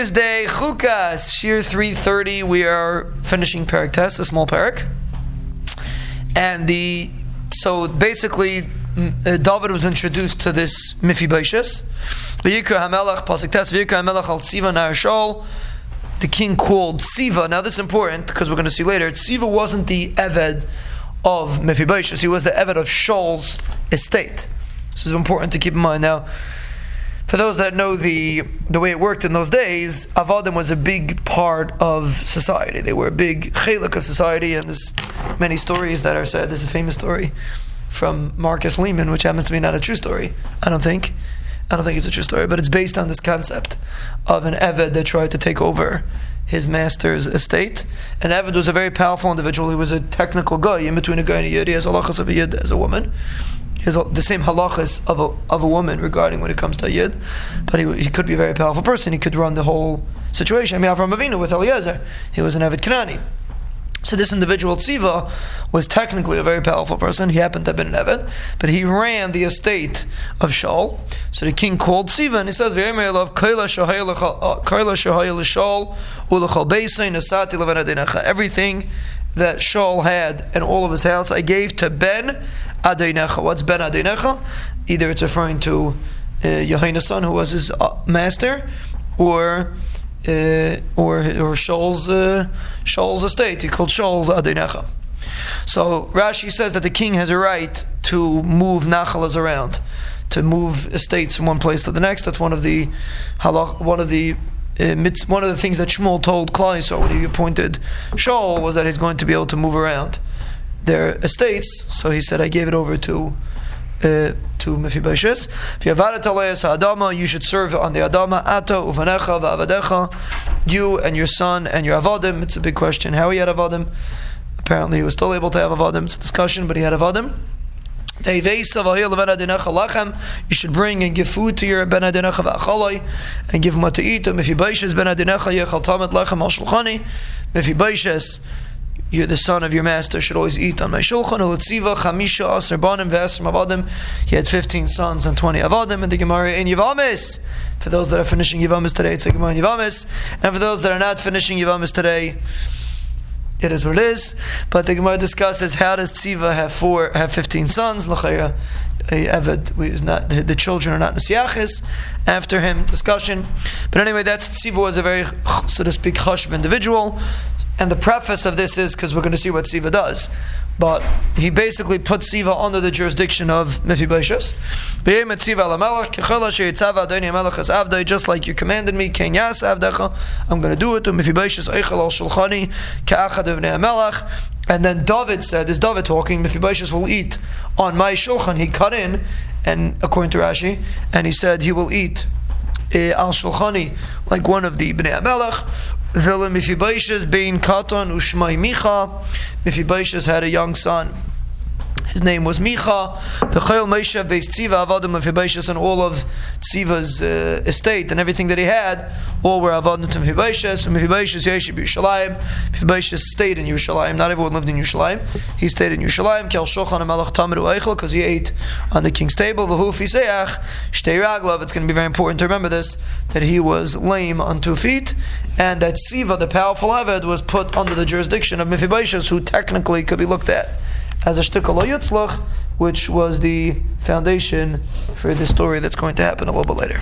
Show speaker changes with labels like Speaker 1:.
Speaker 1: Thursday, Chukas, Shir 330. We are finishing Parak Test, a small Parak. And the so basically, uh, David was introduced to this Mephibosheth. V'yikra Hamelach, Hamelach. The king called Siva. Now this is important because we're going to see later. Siva wasn't the Eved of Mephibosheth. He was the Eved of Shaul's estate. This is important to keep in mind. Now, for those that know the the way it worked in those days, Avadim was a big part of society. They were a big chelik of society, and there's many stories that are said. There's a famous story from Marcus Lehmann, which happens to be not a true story. I don't think. I don't think it's a true story, but it's based on this concept of an Eved that tried to take over his master's estate. And Eved was a very powerful individual. He was a technical guy in between a guy and a yid. He has halachas of a yid as a woman. Has the same halachas of a, of a woman regarding when it comes to yid. But he, he could be a very powerful person. He could run the whole situation. I mean, Avram Avinu with Eliezer, he was an Eved Kanani. So this individual Tziva was technically a very powerful person. He happened to have been an Eved, but he ran the estate of Shaul. So the king called Tziva and he says, "Very love uh, Everything that Shaul had and all of his house I gave to Ben Adeinecha. What's Ben Adeinecha? Either it's referring to uh, son, who was his uh, master, or uh, or or Shaul's uh, Shaul's estate. He called Shaul's Adeinecha. So Rashi says that the king has a right to move nachalas around, to move estates from one place to the next. That's one of the halach, one of the uh, one of the things that Shmuel told Klai so when he appointed Shaul was that he's going to be able to move around their estates. So he said, I gave it over to uh, to Mephibosheth. If you have Adama, you should serve on the Adama. Ata uvanecha va'avadecha. You and your son and your avadim. It's a big question. How he had avadim? Apparently, he was still able to have avadim. It's a discussion, but he had avadim. You should bring and give food to your ben adinacha and give him what to eat. Mephibosheth ben adinacha yechal tamet lechem al shulchani. Mephibosheth you, the son of your master, should always eat on my shulchan. Uletziva chamisha aser banim ve'esrim avadim. He had 15 sons and 20 avadim. And the Gemara in Yivamis. For those that are finishing Yivamis today, it's a Gemara in Yivamis. And for those that are not finishing Yivamis today, it is what it is. But the Gemara discusses how does Tziva have four, have 15 sons? L'chayra, Eved not the, children are not Nesiachis. After him, discussion. But anyway, that's Tziva was a very, so to speak, chashiv individual. And the preface of this is because we're going to see what Siva does. But he basically put Siva under the jurisdiction of Mephibosheth. Just like you commanded me, I'm going to do it to Mephibosheth And then David said, is David talking? Mephibosheth will eat on my shulchan. He cut in, and according to Rashi, and he said he will eat Eh, al shulchani like one of the Bnei Amelech. Villa Mephibosheth being Katan Ushmai Micha. Mephibosheth had a young son. His name was Micha. The Chayil Moshe based Tziva Avadim Mephibosheth and all of Tziva's uh, estate and everything that he had, all were Avadim to Mephibosheth. So Mephibosheth Yeshib Yerushalayim. Mephibosheth stayed in Yerushalayim. Not everyone lived in Yerushalayim. He stayed in Yerushalayim. Kel Shochan Melech Tamiru Eichel because he ate on the king's table. V'hu Fiseach Shtei Raglav. It's going to be very important to remember this that he was lame on two feet and that Tziva, the powerful Eved, was put under the jurisdiction of Mephibosheth, who technically could be looked at as a shtickal yitzlach, which was the foundation for the story that's going to happen a little bit later.